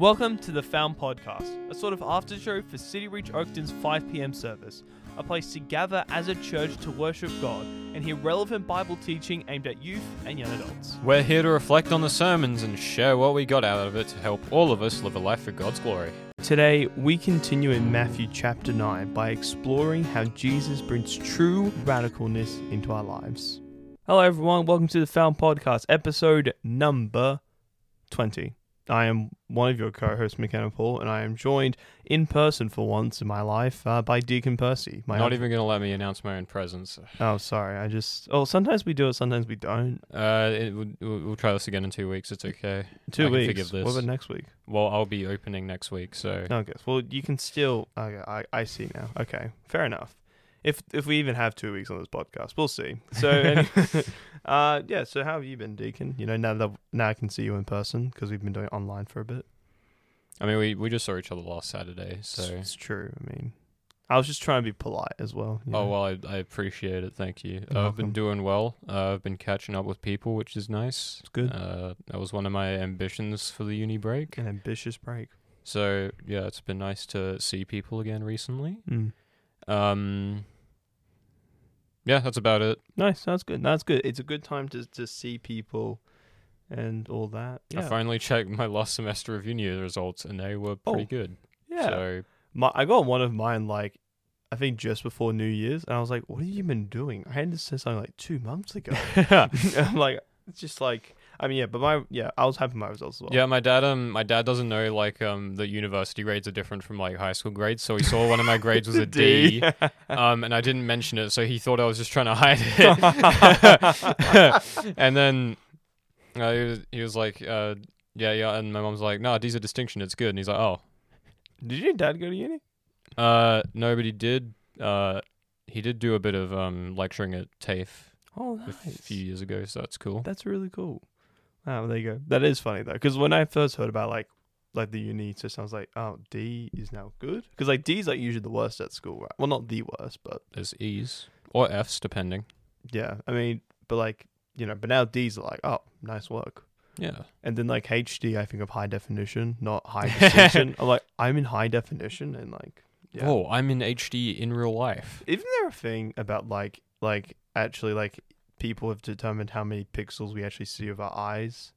Welcome to the Found Podcast, a sort of after show for CityReach Oakden's 5 p.m. service, a place to gather as a church to worship God and hear relevant Bible teaching aimed at youth and young adults. We're here to reflect on the sermons and share what we got out of it to help all of us live a life for God's glory. Today, we continue in Matthew chapter 9 by exploring how Jesus brings true radicalness into our lives. Hello, everyone. Welcome to the Found Podcast, episode number 20. I am one of your co hosts, McKenna Paul, and I am joined in person for once in my life uh, by Deakin Percy. My Not even going to let me announce my own presence. Oh, sorry. I just. Oh, sometimes we do it, sometimes we don't. Uh, it, we'll, we'll try this again in two weeks. It's okay. Two I weeks. forgive this. What about next week? Well, I'll be opening next week, so Okay. Well, you can still. Okay, I, I see now. Okay. Fair enough. If if we even have two weeks on this podcast, we'll see. So, any- uh, yeah. So, how have you been, Deakin? You know, now that now I can see you in person because we've been doing it online for a bit. I mean, we, we just saw each other last Saturday. So, it's true. I mean, I was just trying to be polite as well. you oh know. well, I, I appreciate it. Thank you. Uh, I've been doing well. Uh, I've been catching up with people, which is nice. It's good. Uh, that was one of my ambitions for the uni break. An ambitious break. So yeah, it's been nice to see people again recently. Mm. Um, yeah, that's about it. Nice. That's good. That's good. It's a good time to to see people and all that. I finally checked my last semester of uni results, and they were pretty Oh, good. yeah. So My, I got one of mine like I think just before New Year's, and I was like, "What have you been doing?" I had this since something like two months ago. I'm like, it's just like, I mean, yeah, but my yeah, I was happy with my results as well. yeah, my dad um my dad doesn't know like um the university grades are different from like high school grades, so he saw one of my grades was a D. Um, and I didn't mention it, so he thought I was just trying to hide it. and then uh, he, was, he was like, uh, "Yeah, yeah," and my mom's like, "No, D's a distinction. It's good." And he's like, "Oh, Did your dad go to uni? uh, no, but he did. Uh, he did do a bit of um lecturing at TAFE Oh, nice. a few years ago, so that's cool. That's really cool. Oh, there you go. That is funny though, because when I first heard about like like the uni system, I was like, oh, D is now good because like D is like usually the worst at school, right? Well, not the worst, but There's E's or F's depending. yeah. I mean, but like you know, but now D's are like, oh, nice work. Yeah. And then like HD, I think of high definition, not high distinction. I'm like, I'm in high definition, and like, yeah. Oh, I'm in HD in real life. Isn't there a thing about like like actually like people have determined how many pixels we actually see with our eyes?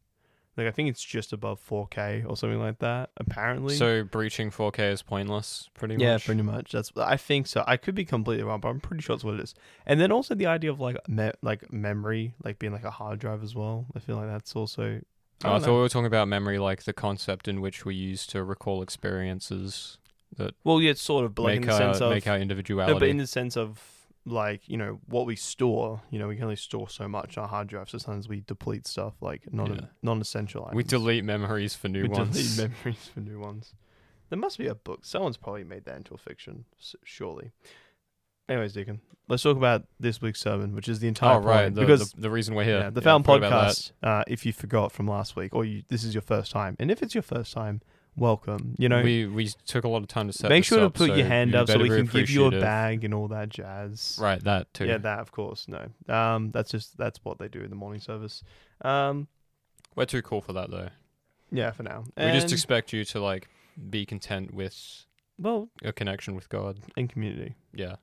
Like I think it's just above 4K or something like that. Apparently. So breaching 4K is pointless, pretty yeah, much. pretty much. That's I think so. I could be completely wrong, but I'm pretty sure that's what it is. And then also the idea of like me- like memory, like being like a hard drive as well. I feel like that's also. I, Oh, I thought know. we were talking about memory, like the concept in which we use to recall experiences that Well, yeah, it's sort of, like in make the sense of make our no, individuality. but in the sense of like you know what we store. You know, we can only store so much on a hard drives So sometimes we deplete stuff like non Yeah. non-essential. items. we delete memories for new we ones. delete memories for new ones. There must be a book. Someone's probably made that into a fiction, s- surely. Anyways, Deakin, let's talk about this week's sermon, which is the entire oh right, point, the, because the, the reason we're here. yeah, the Found forgot about that. Podcast. Uh, if you forgot from last week, or you, this is your first time, and if it's your first time, welcome. You know, we we took a lot of time to set. make this sure to put so your hand up so we can give you a bag and all that jazz. Right, that too. Yeah, that of course. No, um, that's just that's what they do in the morning service. Um, We're too cool for that though. yeah, for now. we just expect you to like be content with well a connection with God. and community. Yeah.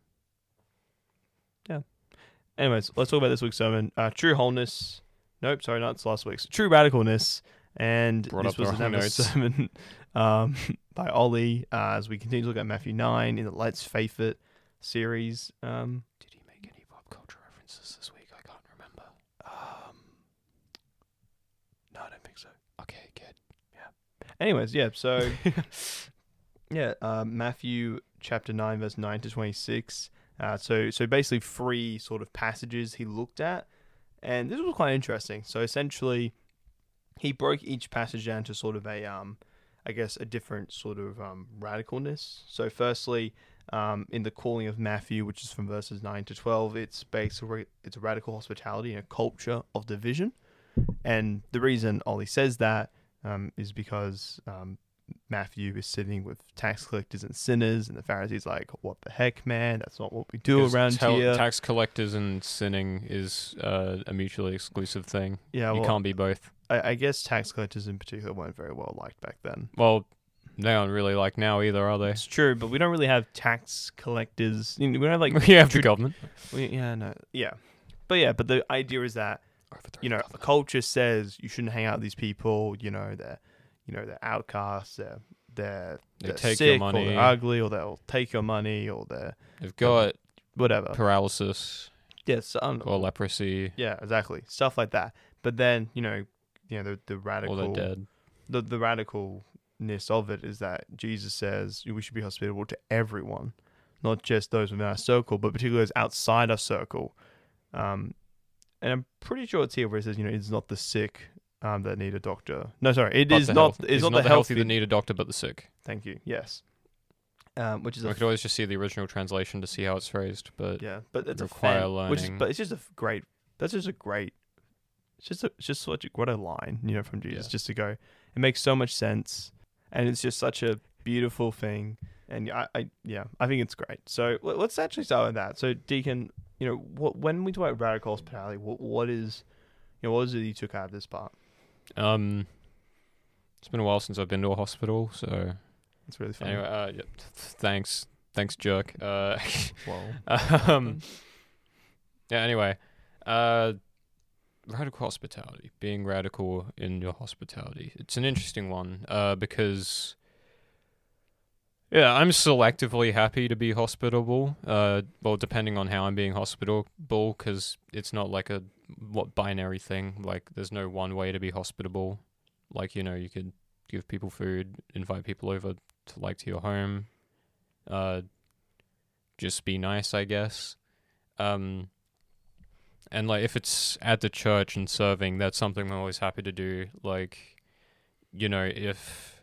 Yeah. Anyways, let's talk about this week's sermon. Uh, true wholeness. Nope, sorry, not last week's. True radicalness. And Brought this was another notes. sermon um, by Oli uh, as we continue to look at Matthew 9 in the Let's Faith It series. Um, Did he make any pop culture references this week? I can't remember. um, no, I don't think so. Okay, good. Yeah. Anyways, yeah, so yeah, uh, Matthew chapter 9, verse 9 to 26. Uh, so, so basically, three sort of passages he looked at, and this was quite interesting. So, essentially, he broke each passage down to sort of a, um, I guess, a different sort of um, radicalness. So, firstly, um, in the calling of Matthew, which is from verses 9 to 12, it's basically it's a radical hospitality and a culture of division. And the reason Oli says that um, is because um, Matthew is sitting with tax collectors and sinners, and the Pharisees like, "What the heck, man? That's not what we do around here." Tax collectors and sinning is uh, a mutually exclusive thing. yeah, you well, can't be both. I, I guess tax collectors in particular weren't very well liked back then. Well, they aren't really like now either, are they? It's true, but we don't really have tax collectors. you know, We don't have like, we have the government. we, yeah, no, yeah, but yeah, but the idea is that you know, culture says you shouldn't hang out with these people. You know, they're, you know, they're outcasts. They're they're, They they're take sick, your or they're ugly, or they'll take your money, or they're They've got whatever. paralysis Yes, um, or leprosy yeah, exactly, stuff like that. But then you know, you know, the the radical, the the radicalness of it is that Jesus says we should be hospitable to everyone, not just those within our circle, but particularly those outside our circle. Um, and I'm pretty sure it's here where it says, you know, it's not the sick um, that need a doctor. No, sorry, it But is not. health- It's not, the healthy healthy. that need a doctor, but the sick. Thank you. Yes. Um, which is I a could always just see the original translation to see how it's phrased, but yeah, but it's a require fan, which is but it's just a great. That's just a great. It's just a, it's just such a what a line you know from Jesus Yeah. just to go. It makes so much sense, and it's just such a beautiful thing. And I, I yeah, I think it's great. So let- let's actually start with that. So Deakin, you know, what when we talk about radical hospitality, what what is, you know, what is it you took out of this part? Um, it's been a while since I've been to a hospital, so It's really funny. anyway, uh, yeah, thanks, thanks, jerk. Uh, Whoa. um, yeah. Anyway, uh, radical hospitality, being radical in your hospitality, it's an interesting one. Uh, because yeah, I'm selectively happy to be hospitable. Uh, well, depending on how I'm being hospitable, because it's not like a what binary thing. Like, there's no one way to be hospitable. Like, you know, you could give people food, invite people over to like to your home. Uh, just be nice, I guess. Um, and like if it's at the church and serving, that's something I'm always happy to do. Like, you know, if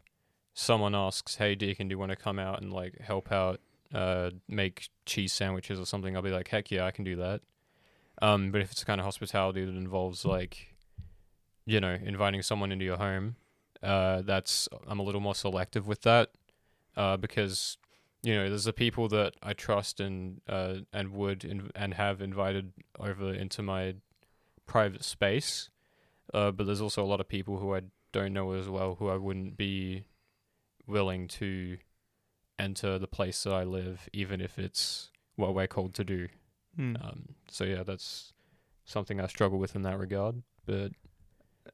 someone asks, "Hey, Deakin, do you want to come out and like help out, uh, make cheese sandwiches or something?" I'll be like, "Heck yeah, I can do that." Um, but if it's kind of hospitality that involves like, you know, inviting someone into your home, uh, that's I'm a little more selective with that, uh, because you know, there's the people that I trust and uh, and would inv- and have invited over into my private space, uh, but there's also a lot of people who I don't know as well who I wouldn't be willing to enter the place that I live, even if it's what we're called to do. Hmm. Um, so yeah, that's something I struggle with in that regard. But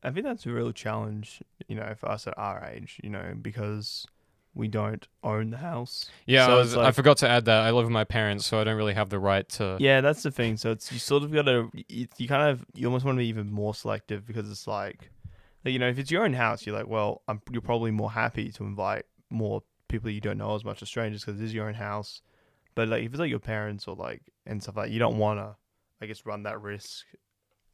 I think that's a real challenge, you know, for us at our age, you know, because we don't own the house. yeah, So I, was, I forgot to add that I live with my parents, so I don't really have the right to. Yeah, that's the thing. So it's you sort of got to you, you kind of you almost want to be even more selective because it's like, like, you know, if it's your own house, you're like, well, I'm, you're probably more happy to invite more people you don't know as much as strangers because it is your own house. But like if it's like your parents or like and stuff like, that. you don't want to, I guess, run that risk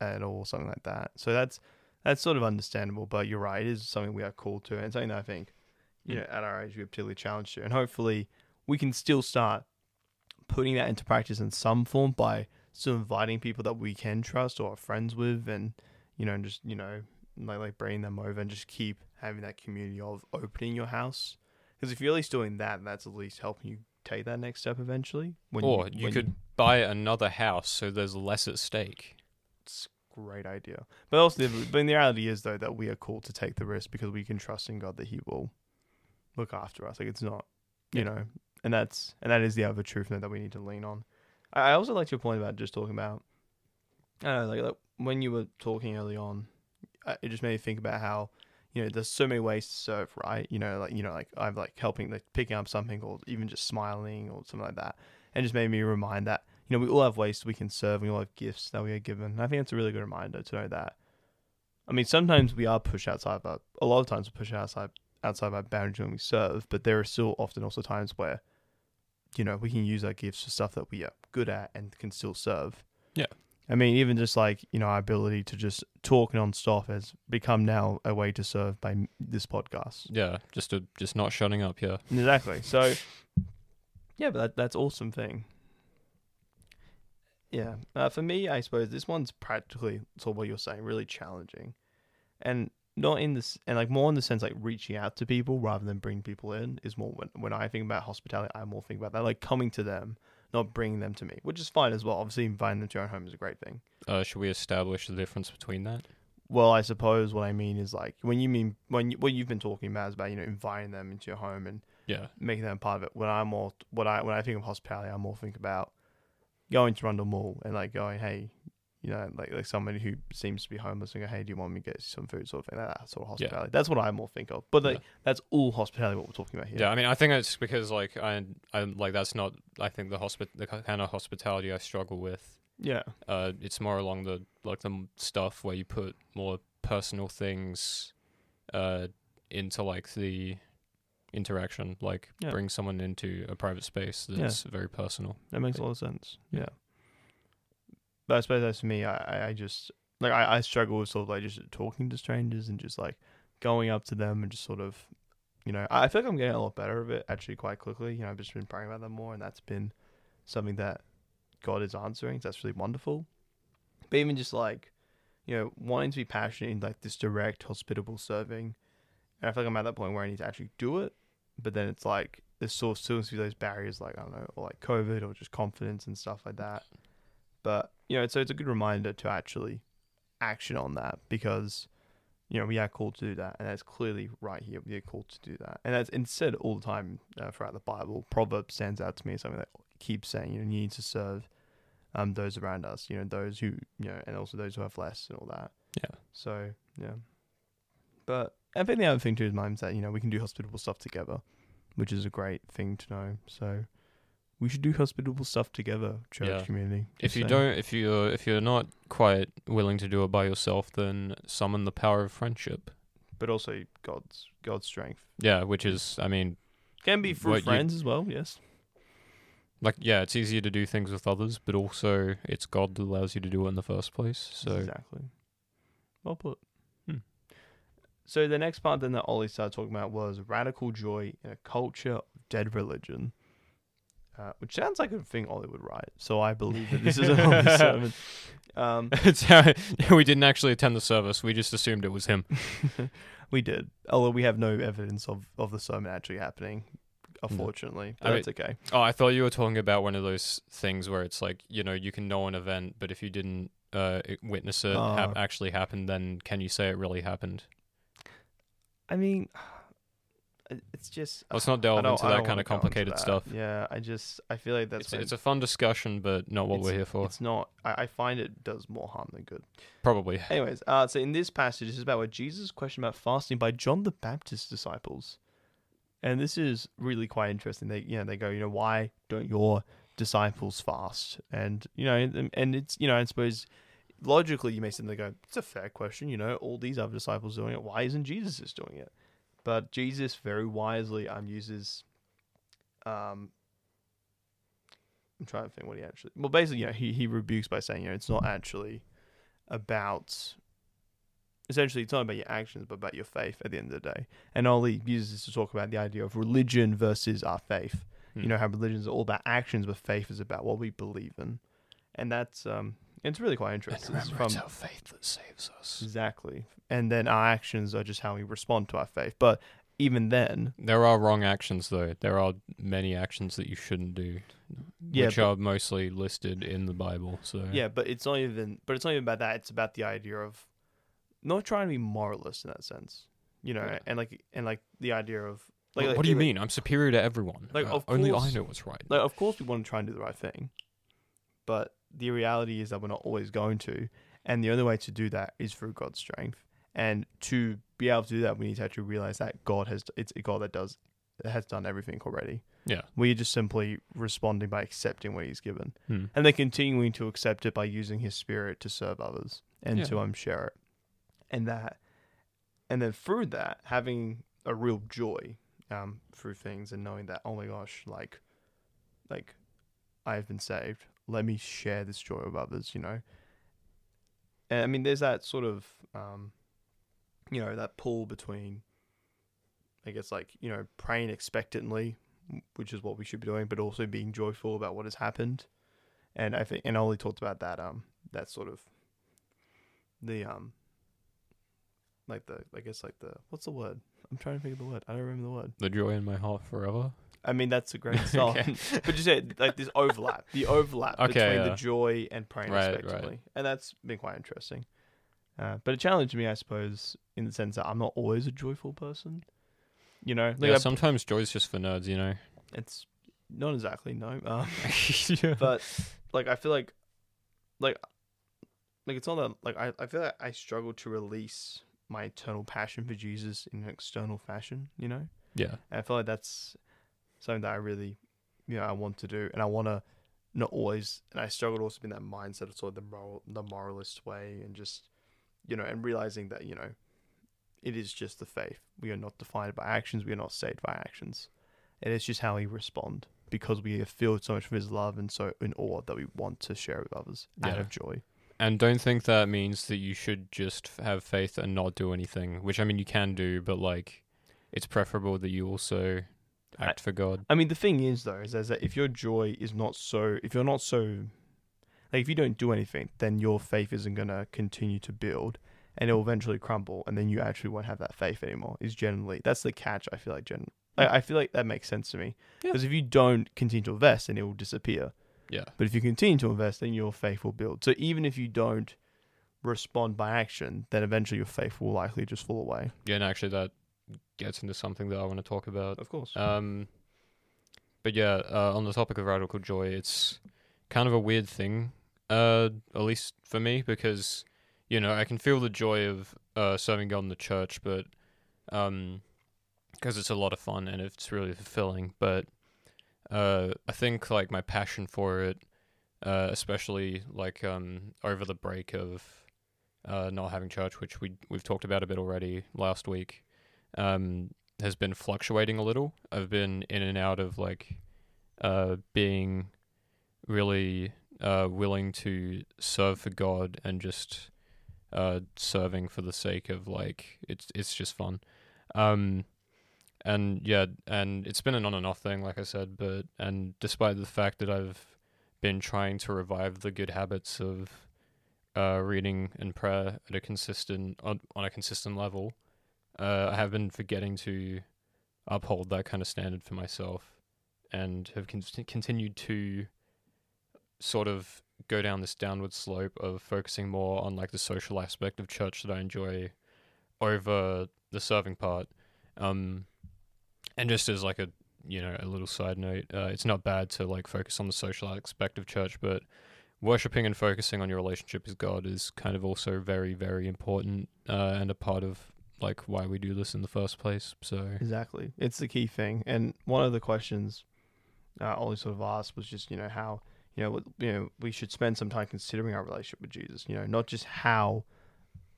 at all, or something like that. So that's that's sort of understandable. But you're right, it is something we are called to, and it's something that I think, you know, mm. at our age we're particularly challenged to, and hopefully we can still start putting that into practice in some form by still inviting people that we can trust or are friends with and you know and just you know like like bringing them over and just keep having that community of opening your house because if you're at least doing that that's at least helping you take that next step eventually when or you when could buy another house so there's less at stake. it's a great idea. But also the- but the reality is though that we are called to take the risk because we can trust in god that he will look after us. Like it's not you know and that's and that is the other truth that we need to lean on. I also like your point about just talking about i don't know like, like when you were talking early on it just made me think about how you know there's so many ways to serve right? You know like you know like i'm like helping like picking up something or even just smiling or something like that. And just made me remind that you know we all have ways we can serve we all have gifts that we are given and i think it's a really good reminder to know that i mean sometimes we are pushed outside of our, a lot of times we're pushed outside outside of our boundaries when we serve but there are still often also times where you know we can use our gifts for stuff that we are good at and can still serve Yeah. I mean, even just like you know, our ability to just talk non-stop has become now a way to serve by this podcast. Yeah, just to just not shutting up. Yeah. Exactly. So, yeah, but that, that's awesome thing. Yeah, uh, for me, I suppose this one's practically, so what you're saying, really challenging, and not in this and like more in the sense like reaching out to people rather than bringing people in is more when when I think about hospitality, I more think about that like coming to them, not bringing them to me, which is fine as well. Obviously, inviting them to your own home is a great thing. Uh, should we establish the difference between that? Well, I suppose what I mean is like when you mean when you, what you've been talking about is about you know inviting them into your home and Yeah. making them part of it. When I'm more what I when I think of hospitality, I more think about going to Rundle Mall and like going, hey, you know, like like somebody who seems to be homeless and go, hey, do you want me to get some food, sort of thing. That sort of Yeah. hospitality. That's what I more think of. But like Yeah. that's all hospitality. What we're talking about here. Yeah, I mean, I think it's because like I, I like that's not. I think the hospi- the kind of hospitality I struggle with. Yeah. Uh, it's more along the like the stuff where you put more personal things, uh, into like the interaction, like Yeah. bring someone into a private space Yeah. that's very personal. That makes a lot of sense. Yeah. Yeah. But I suppose that's for me. I, I- just like I, I struggle with sort of like just talking to strangers and just like going up to them and just sort of, you know, I I feel like I'm getting a lot better of it actually quite quickly. You know, I've just been praying about that more, and that's been something that God is answering. So that's really wonderful. But even just like, you know, wanting to be passionate in like this direct, hospitable serving, and I feel like I'm at that point where I need to actually do it. But then it's like there's still still see those barriers like I don't know, or like COVID or just confidence and stuff like that. But you know, so it's a good reminder to actually action on that because you know we are called to do that, and that's clearly right here. We are called to do that, and that's it's said all the time uh, throughout the Bible. Proverb stands out to me as something that keeps saying you know you need to serve um those around us, you know those who you know, and also those who have less and all that. Yeah. So yeah, but I think the other thing too is mine is that you know we can do hospitable stuff together, which is a great thing to know. So we should do hospitable stuff together, church Yeah. community. If you saying. don't, if you're if you're not quite willing to do it by yourself, then summon the power of friendship. but also God's God's strength Yeah, which is, I mean, can be through What you- friends as well. Yes. like yeah, it's easier to do things with others, but also it's God that allows you to do it in the first place. So exactly. Well put. So the next part then that Oli started talking about was radical joy in a culture of dead religion, uh, which sounds like a thing Oli would write. So I believe that this is an Oli sermon. Um, it's how we didn't actually attend the service. We just assumed it was him. we did, although we have no evidence of, of the sermon actually happening, unfortunately. But I that's okay. Oh, I thought you were talking about one of those things where it's like you know you can know an event, but if you didn't uh, witness it hap- Oh. actually happen, then can you say it really happened? I mean, it's just. Let's not delve into that kind of complicated stuff. Yeah, I just I feel like that's It's, it's a fun discussion, but not what we're here for. It's not. I, I find it does more harm than good. Probably. Anyways, uh, so in this passage, this is about what Jesus questioned about fasting by John the Baptist's disciples, and this is really quite interesting. They, you know, they go, you know, why don't your disciples fast? And you know, and it's, you know, I suppose logically you may sit there and go, it's a fair question. You know, all these other disciples doing it. Why isn't Jesus just doing it? But Jesus very wisely um uses, um. I'm trying to think what he actually. Well, basically, you know, he he rebukes by saying, you know, it's not actually about essentially it's not about your actions but about your faith at the end of the day and Oli uses this to talk about the idea of religion versus our faith Hmm. you know how religion is all about actions but faith is about what we believe in and that's um it's really quite interesting It's remember, it's from our faith that saves us. exactly and then our actions are just how we respond to our faith but even then There are wrong actions, though. There are many actions that you shouldn't do, yeah which but, are mostly listed in the Bible. So yeah but it's not even but it's not even about that it's about the idea of not trying to be moralist in that sense you know Yeah. and like and like the idea of What- like what do you like- mean? I'm superior to everyone. Like, Uh, of only I know what's right. like of course we want to try and do the right thing but the reality is that we're not always going to and the only way to do that is through god's strength and to be able to do that we need to actually realize that god has it's a god that does has done everything already Yeah. we're just simply responding by accepting what he's given Hmm. and then continuing to accept it by using his spirit to serve others and Yeah. to um share it and that and then through that having a real joy um through things and knowing that oh my gosh like like i've been saved let me share this joy with others you know and i mean there's that sort of um you know that pull between i guess like you know praying expectantly which is what we should be doing but also being joyful about what has happened and i think and oli talked about that um that sort of the um like the I guess like the what's the word? I'm trying to think of the word. I don't remember the word. The joy in my heart forever. I mean that's a great song, Okay. but you said like this overlap, the overlap Okay, between yeah. the joy and praying Right, right. respectively, and that's been quite interesting. Uh, but it challenged me, I suppose, in the sense that I'm not always a joyful person. You know, like yeah, I- sometimes joy's just for nerds, you know. it's not exactly no, um, yeah. but like I feel like, like, like it's not that like I, I feel like I struggle to release my eternal passion for Jesus in an external fashion. You know, yeah. And I feel like that's something that I really, you know, I want to do, and I want to not always, and I struggle to also in that mindset of sort of the moral, the moralist way, and just, you know, and realizing that you know, it is just the faith. We are not defined by actions. We are not saved by actions, and it's just how we respond because we are filled so much with His love and so in awe that we want to share with others out of joy. And don't think that means that you should just have faith and not do anything, which I mean you can do, but like it's preferable that you also I- act for God. I mean, the thing is though, is, is that if your joy is not so, if you're not so, like if you don't do anything, then your faith isn't gonna continue to build, and it will eventually crumble, and then you actually won't have that faith anymore. Is generally that's the catch. I feel like gen, I, I feel like that makes sense to me Yeah. because if you don't continue to invest, then it will disappear. Yeah. But if you continue to invest, then your faith will build. So even if you don't respond by action, then eventually your faith will likely just fall away. Yeah, and actually that gets into something that I want to talk about. Of course. Um, but yeah, uh, on the topic of radical joy, it's kind of a weird thing, uh, at least for me, because you know I can feel the joy of uh, serving God in the church, but um, because it's a lot of fun and it's really fulfilling. But uh, I think like my passion for it, uh, especially like um over the break of uh, not having church, which we we've talked about a bit already last week. Um, has been fluctuating a little. I've been in and out of like uh being really uh willing to serve for God and just uh serving for the sake of like it's it's just fun. Um and yeah, and it's been an on and off thing like I said, but and despite the fact that I've been trying to revive the good habits of uh reading and prayer at a consistent on, on a consistent level, uh, I have been forgetting to uphold that kind of standard for myself and have con- continued to sort of go down this downward slope of focusing more on like the social aspect of church that I enjoy over the serving part. Um, and just as like a you know a little side note, uh, it's not bad to like focus on the social aspect of church, but worshiping and focusing on your relationship with God is kind of also very very important uh, and a part of like why we do this in the first place. So Exactly. It's the key thing. And one of the questions uh, Oli sort of asked was just, you know, how, you know, you know, we should spend some time considering our relationship with Jesus, you know, not just how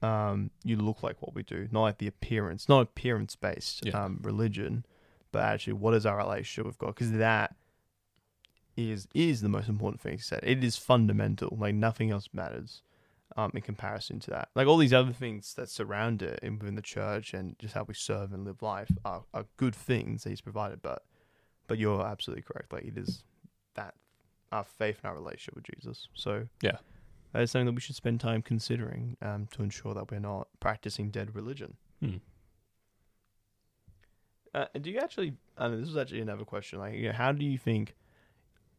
um, you look like what we do, not like the appearance, not appearance based Yeah. um, religion, but actually what is our relationship with God? Because that is is the most important thing he said. It is fundamental. Like nothing else matters um, in comparison to that. Like all these other things that surround it in within the church and just how we serve and live life are, are good things that he's provided. But but you're absolutely correct. Like it is that our faith and our relationship with Jesus. So Yeah. that is something that we should spend time considering um, to ensure that we're not practicing dead religion. hmm. Uh, do you actually? I mean, this was actually another question. Like, you know, how do you think?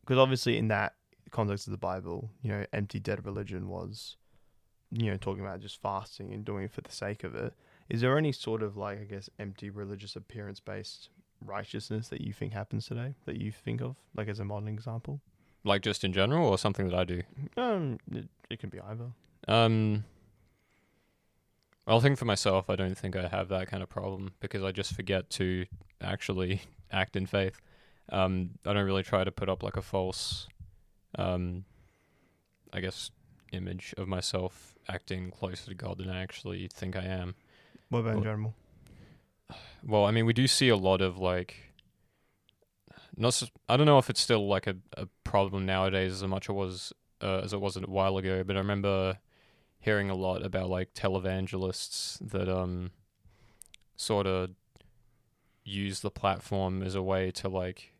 Because obviously, in that context of the Bible, you know, empty dead religion was, you know, talking about just fasting and doing it for the sake of it. Is there any sort of like, I guess, empty religious appearance based righteousness that you think happens today that you think of, like as a modern example? like just in general or something that I do. Um, it, it can be either. Um, well, I think for myself, I don't think I have that kind of problem because I just forget to actually act in faith. Um, I don't really try to put up like a false, um, I guess, image of myself acting closer to God than I actually think I am. What about in Well- general? Well, I mean, we do see a lot of like, not. I don't know if it's still like a, a problem nowadays as much it was uh, as it was a while ago, but I remember hearing a lot about like televangelists that um sort of use the platform as a way to like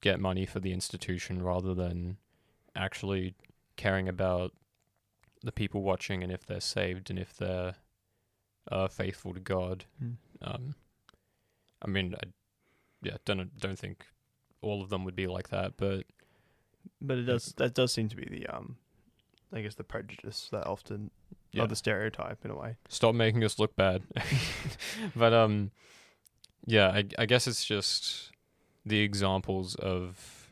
get money for the institution rather than actually caring about the people watching and if they're saved and if they're uh, faithful to God. Mm. Um, I mean, I yeah don't don't think all of them would be like that, but But it does that does seem to be the um, I guess the prejudice that often yeah, or the stereotype in a way. stop making us look bad. but um, yeah, I I guess it's just the examples of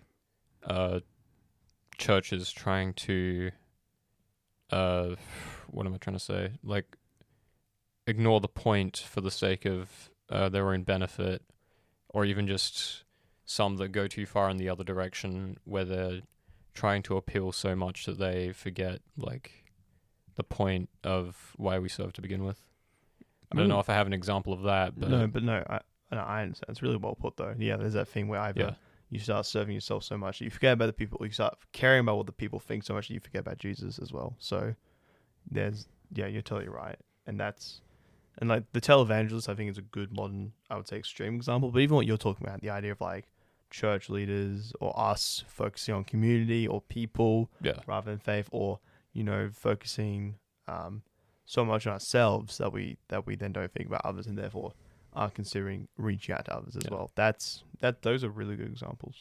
uh churches trying to uh what am I trying to say like ignore the point for the sake of uh, their own benefit or even just some that go too far in the other direction where they're trying to appeal so much that they forget like the point of why we serve to begin with I don't know if I have an example of that but no, but no, I no, I understand. It's really well put though. Yeah, there's that thing where either yeah you start serving yourself so much that you forget about the people. You start caring about what the people think so much that you forget about Jesus as well. So there's yeah, you're totally right, and that's and like the televangelist, I think is a good modern, I would say, extreme example. But even what you're talking about, the idea of like church leaders or us focusing on community or people yeah rather than faith, or you know, focusing um, so much on ourselves that we that we then don't think about others, and therefore are considering reaching out to others as Yeah. well. That's that. Those are really good examples.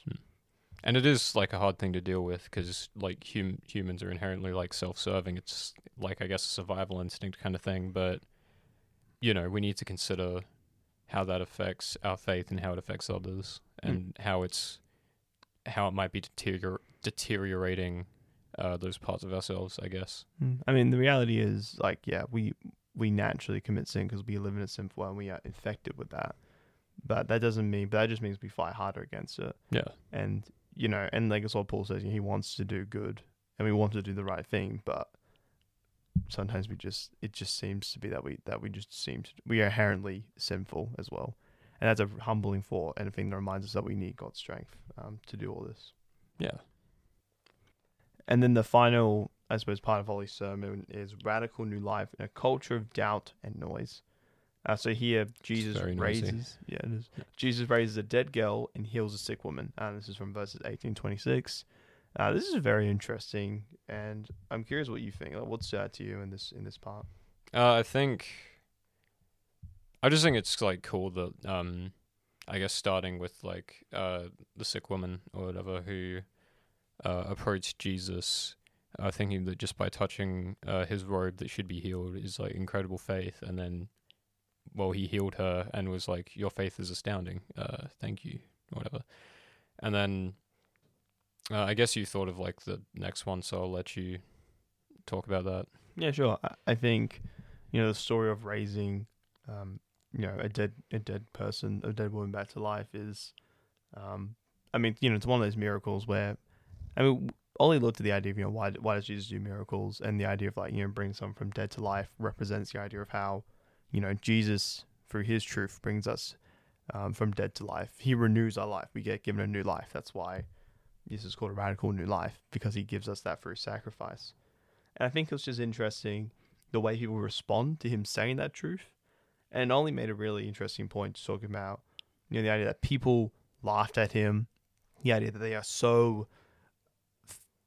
and it is like a hard thing to deal with because like hum- humans are inherently like self-serving it's like i guess a survival instinct kind of thing but you know we need to consider how that affects our faith and how it affects others and how it's how it might be deterior- deteriorating uh, those parts of ourselves i guess Mm. I mean, the reality is like, yeah, we we naturally commit sin because we live in a sinful world and we are infected with that. But that doesn't mean. But that just means we fight harder against it. yeah And you know, and like it's what Paul says, he wants to do good and we want to do the right thing, but sometimes we just it just seems to be that we that we just seem to we are inherently sinful as well. And that's a humbling thought and a thing that reminds us that we need God's strength um, to do all this. yeah And then the final, I suppose, part of Oli's sermon is radical new life in a culture of doubt and noise. Uh, so here, Jesus noisy. raises, yeah, it is. Jesus raises a dead girl and heals a sick woman. And this is from verses 18 26. Uh, this is very interesting, and I'm curious what you think. Like, what stood out to you in this in this part? Uh, I think I just think it's like cool that um I guess starting with like uh the sick woman or whatever who uh approached Jesus uh, thinking that just by touching uh his robe that she'd be healed is like incredible faith. And then well he healed her and was like your faith is astounding. Uh thank you whatever. And then uh, I guess you thought of like the next one so I'll let you talk about that. Yeah, sure. I, I think you know the story of raising, um, you know, a dead a dead person, a dead woman back to life is, um, I mean, you know, it's one of those miracles where, I mean, Oli looked at the idea of you know why why does Jesus do miracles, and the idea of like you know bringing someone from dead to life represents the idea of how, you know, Jesus through His truth brings us, um, from dead to life. He renews our life. We get given a new life. That's why. This is called a radical new life because he gives us that through sacrifice. And I think it's just interesting the way people respond to him saying that truth. And Oli made a really interesting point to talk about, you know, the idea that people laughed at him, the idea that they are so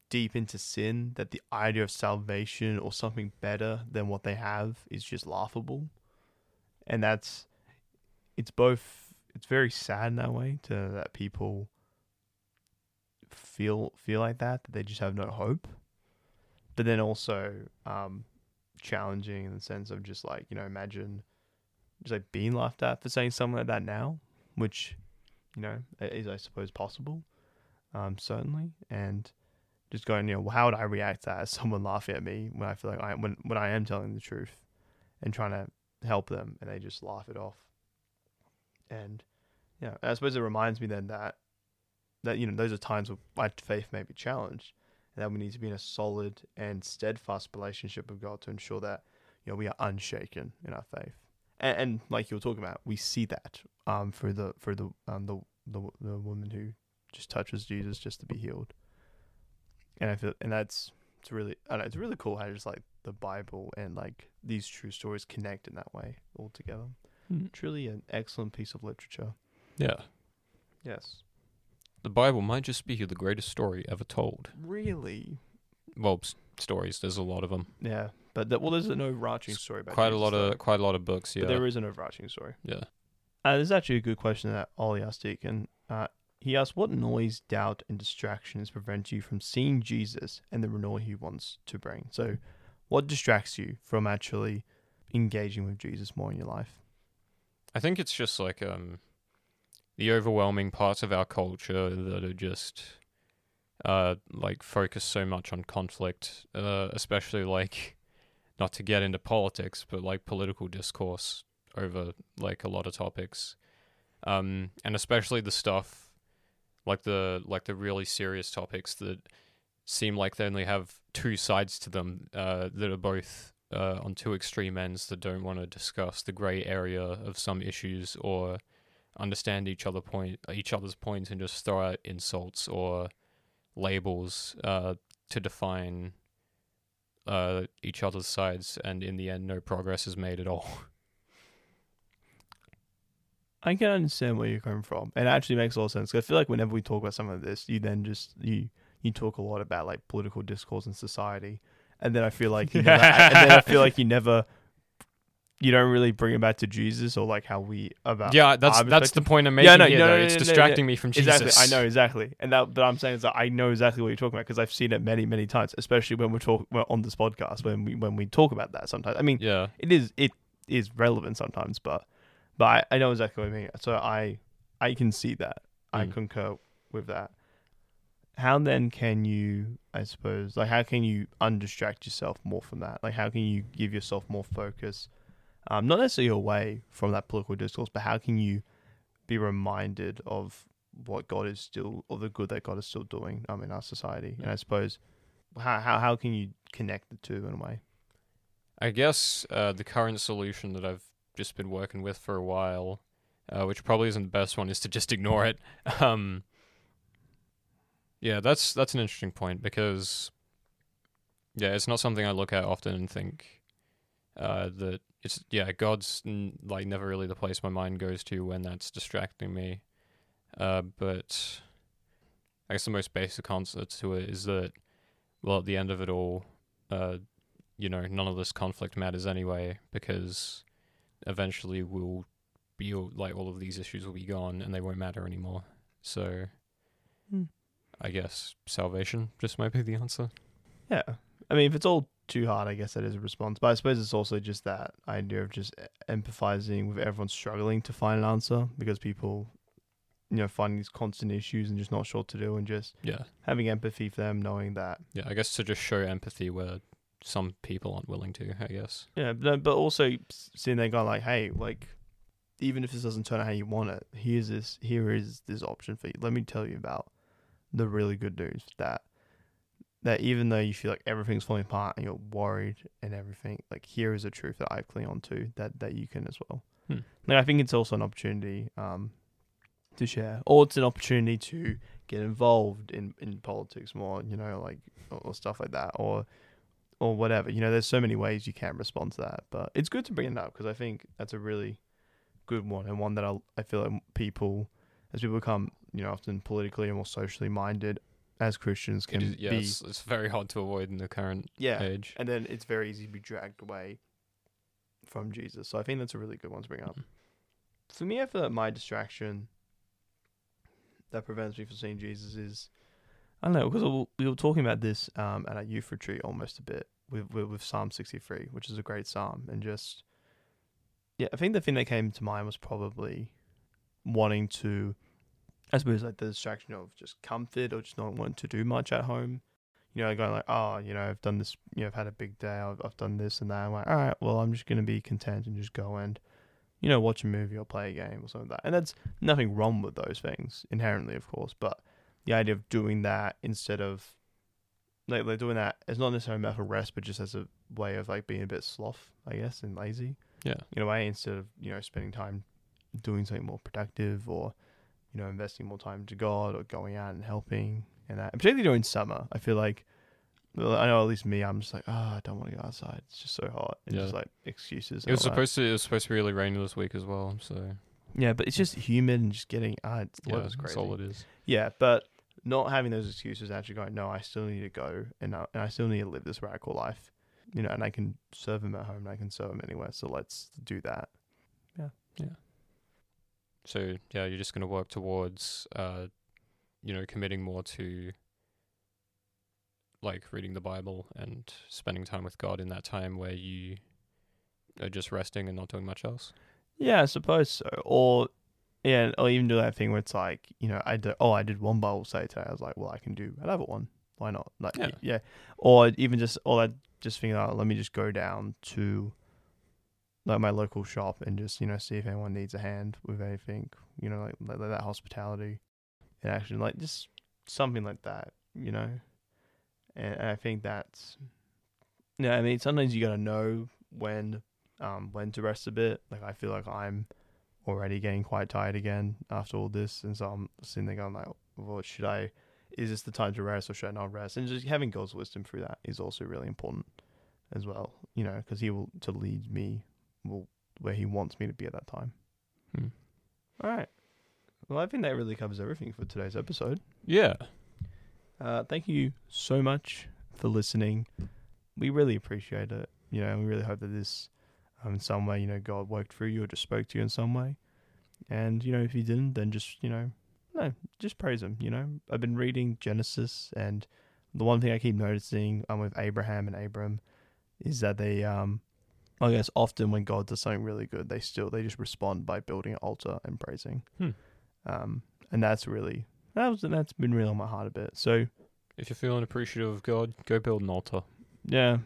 deep into sin that the idea of salvation or something better than what they have is just laughable. And that's, it's both, it's very sad in that way to that people feel feel like that that they just have no hope but then also um, challenging in the sense of just like you know imagine just like being laughed at for saying something like that now, which you know is I suppose possible, um, certainly, and just going you know well, how would I react to that as someone laughing at me when I feel like I when when I am telling the truth and trying to help them and they just laugh it off, and yeah, I suppose it reminds me then that that you know those are times where my faith may be challenged and that we need to be in a solid and steadfast relationship with God to ensure that you know we are unshaken in our faith. And, and like you were talking about, we see that um for the for the um the the the woman who just touches Jesus just to be healed. And I feel and that's it's really know, it's really cool how just like the Bible and like these true stories connect in that way all together. Truly an excellent piece of literature. yeah Yes. The Bible might just be the greatest story ever told. Really? Well, s- stories. There's a lot of them. Yeah, but that, well, there's an overarching It's story about Quite a Jesus, lot though. of quite a lot of books. Yeah. But there is an overarching story. yeah. Uh, there's actually a good question that Oli asked Deakin. Uh, he asks "What noise, doubt, and distractions prevent you from seeing Jesus and the renewal He wants to bring?" So, what distracts you from actually engaging with Jesus more in your life? I think it's just like um the overwhelming parts of our culture that are just uh like focus so much on conflict, uh especially like not to get into politics, but like political discourse over like a lot of topics. Um and especially the stuff like the like the really serious topics that seem like they only have two sides to them uh that are both uh, on two extreme ends that don't want to discuss the grey area of some issues or understand each other point each other's points and just throw out insults or labels uh, to define uh, each other's sides, and in the end, no progress is made at all. I can understand where you're coming from, and it actually makes a lot of sense. I feel like whenever we talk about some of this, you then just you you talk a lot about like political discourse in society, and then I feel like you never, and then I feel like you never you don't really bring it back to Jesus or like how we about yeah, that's that's the point I'm making Yeah, no, here. no, no, it's no, no, distracting me from Jesus. Exactly, I know exactly, and that. But I'm saying is that I know exactly what you're talking about because I've seen it many, many times, especially when we're talk well, on this podcast when we when we talk about that. Sometimes, I mean, Yeah, it is it is relevant sometimes, but but I, I know exactly what I mean. So I I can see that. I Mm. concur with that. How then can you, I suppose, like how can you undistract yourself more from that? Like how can you give yourself more focus? Um, not necessarily away from that political discourse, but how can you be reminded of what God is still, or the good that God is still doing um, in our society? And I suppose, how, how, how can you connect the two in a way? I guess uh, the current solution that I've just been working with for a while, uh, which probably isn't the best one, is to just ignore it. Um, yeah, that's that's an interesting point because yeah, it's not something I look at often and think uh, that it's yeah, God's n- like never really the place my mind goes to when that's distracting me. Uh, but I guess the most basic answer to it is that well, at the end of it all, uh, you know, none of this conflict matters anyway because eventually we'll be all- like all of these issues will be gone and they won't matter anymore. So Hmm. I guess salvation just might be the answer. Yeah. I mean, if it's all too hard, I guess that is a response. But I suppose it's also just that idea of just empathizing with everyone struggling to find an answer because people, you know, finding these constant issues and just not sure what to do and just Yeah. having empathy for them, knowing that. Yeah, I guess to just show empathy where some people aren't willing to, I guess. Yeah, but, but also seeing there going like, hey, like, even if this doesn't turn out how you want it, here's this, here is this option for you. Let me tell you about the really good news that that even though you feel like everything's falling apart and you're worried and everything, like here is a truth that I cling on to that that you can as well. Hmm. Like I think it's also an opportunity um to share, or it's an opportunity to get involved in in politics more, you know, like or, or stuff like that, or or whatever. You know, there's so many ways you can respond to that, but it's good to bring it up because I think that's a really good one and one that I I feel like people as people become you know often politically and more socially minded as Christians can is, yeah, be it's, it's very hard to avoid in the current yeah, age. and then it's very easy to be dragged away from Jesus. So I think that's a really good one to bring up. Mhm. For me, I feel like my distraction that prevents me from seeing Jesus is I don't know because we were talking about this um, at our youth retreat almost a bit with, with with Psalm sixty three, which is a great psalm, and just yeah, I think the thing that came to mind was probably wanting to, I suppose, like the distraction of just comfort or just not wanting to do much at home you know, going like, oh, you know, I've done this, you know, I've had a big day, I've, I've done this and that. I'm like, all right, well, I'm just going to be content and just go and, you know, watch a movie or play a game or something like that. And that's nothing wrong with those things inherently, of course, but the idea of doing that instead of, like, like doing that is not necessarily a matter of rest, but just as a way of like being a bit sloth, I guess, and lazy Yeah. in a way instead of, you know, spending time doing something more productive or, you know, investing more time to God or going out and helping and that. And particularly during summer, I feel like, well, I know at least me, I'm just like, oh, I don't want to go outside. It's just so hot. And Yeah. just like excuses. It was all that. supposed to it was supposed to be really rainy this week as well, so Yeah, but it's just humid and just getting, ah, it's, the yeah, weather's that's crazy. all it is. Yeah, but not having those excuses, actually going, no, I still need to go and I, and I still need to live this radical life, you know, and I can serve him at home and I can serve him anywhere. So let's do that. Yeah. Yeah. So yeah, you're just going to work towards, uh, you know, committing more to like reading the Bible and spending time with God in that time where you are just resting and not doing much else. Yeah, I suppose so. Or yeah, or even do that thing where it's like, you know, I did oh, I did one Bible study today. I was like, well, I can do another one. Why not? Like Yeah. yeah. Or even just or I just think out, let me just go down to like my local shop and just, you know, see if anyone needs a hand with anything, you know, like, like that hospitality. And actually like just something like that, you know. And, and I think that's yeah, I mean sometimes you gotta know when um when to rest a bit. Like I feel like I'm already getting quite tired again after all this, and so I'm sitting there going like, "Well, should I? Is this the time to rest, or should I not rest?" And just having God's wisdom through that is also really important as well. You know, because He will to lead me, will where He wants me to be at that time. Hmm. All right. Well, I think that really covers everything for today's episode. Yeah. Uh, thank you so much for listening. We really appreciate it. You know, and we really hope that this, um, in some way, you know, God worked through you or just spoke to you in some way. And you know, if He didn't, then just you know, no, just praise Him. You know, I've been reading Genesis, and the one thing I keep noticing um, with Abraham and Abram is that they, um, I guess, often when God does something really good, they still they just respond by building an altar and praising. Hmm. Um, and that's really that was that's been really on my heart a bit. So If you're feeling appreciative of God, go build an altar. yeah,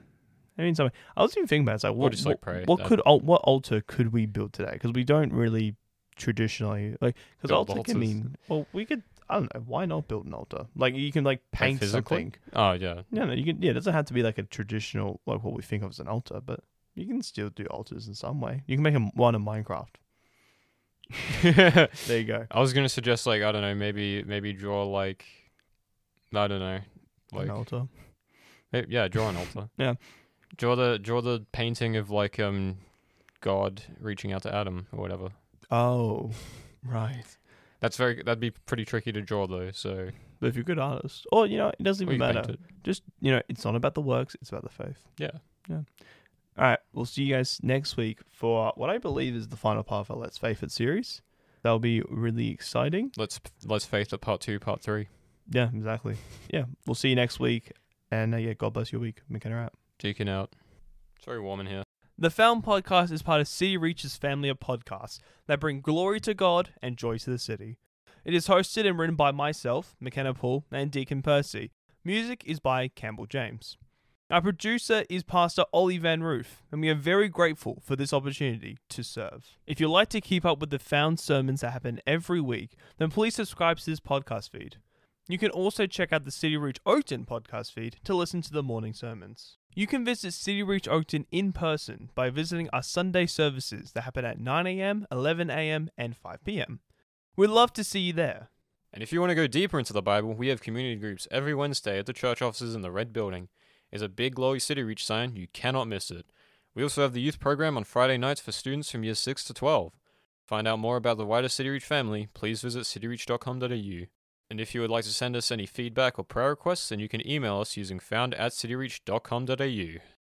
I mean, something I was even thinking about it, it's like what just what, like pray. what could al- what altar could we build today? Because we don't really traditionally like because altar can mean well we could I don't know why not build an altar like you can like paint physically? something. Oh yeah. Yeah, no, you can. Yeah, it doesn't have to be like a traditional like what we think of as an altar, but you can still do altars in some way. You can make a, one in Minecraft. There you go. I was gonna suggest like I don't know, maybe maybe draw like I don't know, like an altar. may- yeah, draw an altar. Yeah. Draw the draw the painting of like um God reaching out to Adam or whatever. Oh, right. That's very that'd be pretty tricky to draw though. So But if you're a good artist, or you know, it doesn't or even you matter. it. Just you know, it's not about the works; it's about the faith. Yeah. Yeah. All right. We'll see you guys next week for what I believe is the final part of our Let's Faith It series. That'll be really exciting. Let's let's faith at part two, part three. Yeah, exactly. Yeah. We'll see you next week. And uh, yeah, God bless your week. McKenna out. Deakin out. Warm in here. The Found Podcast is part of City Reach's family of podcasts that bring glory to God and joy to the city. It is hosted and written by myself, McKenna Paul, and Deakin Percy. Music is by Campbell James. Our producer is Pastor Oli Van Roof, and we are very grateful for this opportunity to serve. If you'd like to keep up with the Found sermons that happen every week, then please subscribe to this podcast feed. You can also check out the CityReach Oakden podcast feed to listen to the morning sermons. You can visit CityReach Oakden in person by visiting our Sunday services that happen at 9am, 11am, and 5pm. We'd love to see you there. And if you want to go deeper into the Bible, we have community groups every Wednesday at the church offices in the Red Building. There's a big glowy CityReach sign, you cannot miss it. We also have the youth program on Friday nights for students from years 6 to 12. Find out more about the wider CityReach family, please visit cityreach.com.au. And if you would like to send us any feedback or prayer requests, then you can email us using found at cityreach.com.au.